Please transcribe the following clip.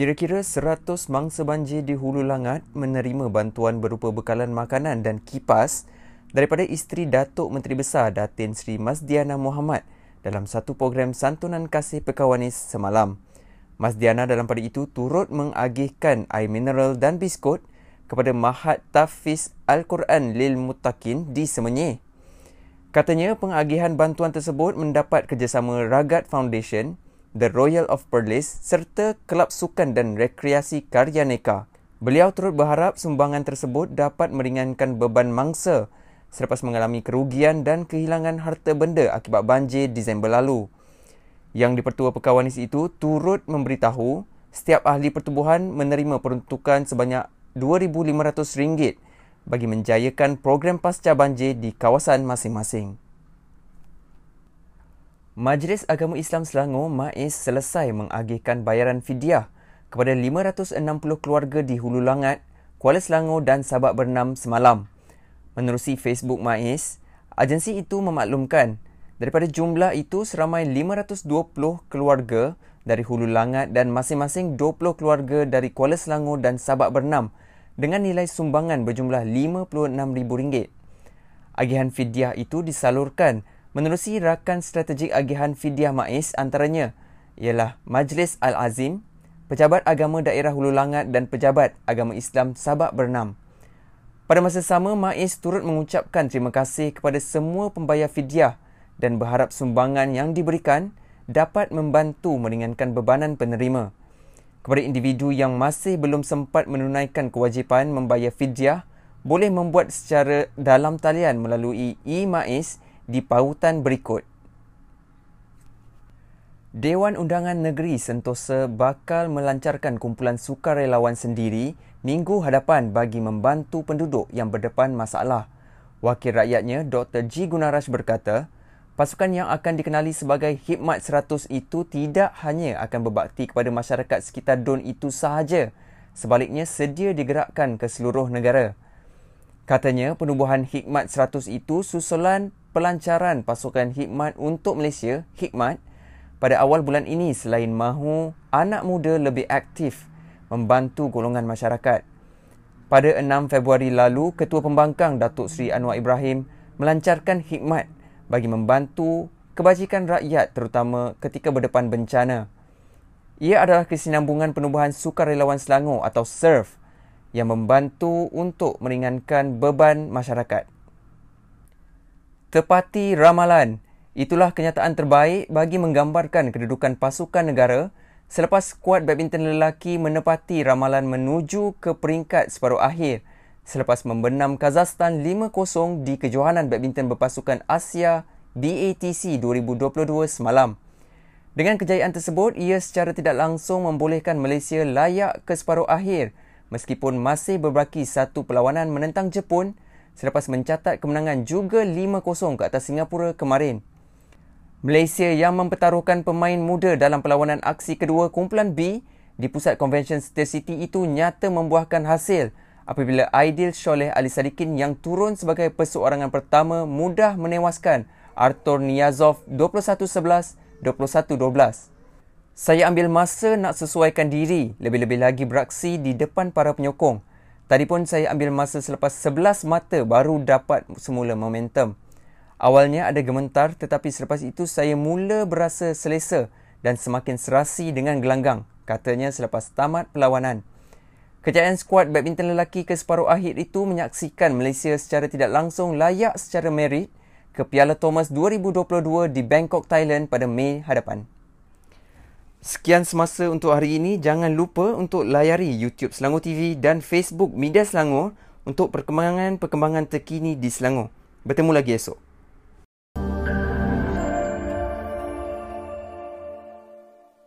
Kira-kira 100 mangsa banjir di Hulu Langat menerima bantuan berupa bekalan makanan dan kipas daripada isteri Datuk Menteri Besar Datin Sri Masdiana Muhammad dalam satu program santunan kasih pekawanis semalam. Masdiana dalam pada itu turut mengagihkan air mineral dan biskut kepada Mahat Tafiz Al-Quran Lil Mutakin di Semenyih. Katanya pengagihan bantuan tersebut mendapat kerjasama Ragat Foundation The Royal of Perlis serta Kelab Sukan dan Rekreasi Karya Neka. Beliau turut berharap sumbangan tersebut dapat meringankan beban mangsa selepas mengalami kerugian dan kehilangan harta benda akibat banjir Disember lalu. Yang di-Pertua Pekawanis itu turut memberitahu setiap ahli pertubuhan menerima peruntukan sebanyak RM2,500 bagi menjayakan program pasca banjir di kawasan masing-masing. Majlis Agama Islam Selangor MAIS selesai mengagihkan bayaran fidyah kepada 560 keluarga di Hulu Langat, Kuala Selangor dan Sabak Bernam semalam. Menerusi Facebook MAIS, agensi itu memaklumkan daripada jumlah itu seramai 520 keluarga dari Hulu Langat dan masing-masing 20 keluarga dari Kuala Selangor dan Sabak Bernam dengan nilai sumbangan berjumlah RM56,000. Agihan fidyah itu disalurkan Menerusi rakan strategik agihan fidyah MAIS antaranya ialah Majlis Al-Azim, Pejabat Agama Daerah Hulu Langat dan Pejabat Agama Islam Sabak Bernam. Pada masa sama, MAIS turut mengucapkan terima kasih kepada semua pembayar fidyah dan berharap sumbangan yang diberikan dapat membantu meringankan bebanan penerima. Kepada individu yang masih belum sempat menunaikan kewajipan membayar fidyah, boleh membuat secara dalam talian melalui e-MAIS di pautan berikut. Dewan Undangan Negeri Sentosa bakal melancarkan kumpulan sukarelawan sendiri minggu hadapan bagi membantu penduduk yang berdepan masalah. Wakil rakyatnya Dr. G. Gunaraj berkata, pasukan yang akan dikenali sebagai Hikmat 100 itu tidak hanya akan berbakti kepada masyarakat sekitar DUN itu sahaja, sebaliknya sedia digerakkan ke seluruh negara. Katanya penubuhan Hikmat 100 itu susulan pelancaran pasukan Hikmat untuk Malaysia, Hikmat, pada awal bulan ini selain mahu anak muda lebih aktif membantu golongan masyarakat. Pada 6 Februari lalu, Ketua Pembangkang Datuk Seri Anwar Ibrahim melancarkan Hikmat bagi membantu kebajikan rakyat terutama ketika berdepan bencana. Ia adalah kesinambungan penubuhan sukarelawan Selangor atau SERF yang membantu untuk meringankan beban masyarakat. Tepati ramalan. Itulah kenyataan terbaik bagi menggambarkan kedudukan pasukan negara selepas skuad badminton lelaki menepati ramalan menuju ke peringkat separuh akhir selepas membenam Kazakhstan 5-0 di kejohanan badminton berpasukan Asia BATC 2022 semalam. Dengan kejayaan tersebut, ia secara tidak langsung membolehkan Malaysia layak ke separuh akhir meskipun masih berbaki satu perlawanan menentang Jepun selepas mencatat kemenangan juga 5-0 ke atas Singapura kemarin. Malaysia yang mempertaruhkan pemain muda dalam perlawanan aksi kedua kumpulan B di pusat convention City itu nyata membuahkan hasil apabila Aidil Sholeh Ali Sadikin yang turun sebagai perseorangan pertama mudah menewaskan Arthur Niyazov 21-11, 21-12. Saya ambil masa nak sesuaikan diri lebih-lebih lagi beraksi di depan para penyokong Tadi pun saya ambil masa selepas 11 mata baru dapat semula momentum. Awalnya ada gementar tetapi selepas itu saya mula berasa selesa dan semakin serasi dengan gelanggang, katanya selepas tamat perlawanan. Kejayaan skuad badminton lelaki ke separuh akhir itu menyaksikan Malaysia secara tidak langsung layak secara merit ke Piala Thomas 2022 di Bangkok, Thailand pada Mei hadapan. Sekian semasa untuk hari ini. Jangan lupa untuk layari YouTube Selangor TV dan Facebook Media Selangor untuk perkembangan-perkembangan terkini di Selangor. Bertemu lagi esok.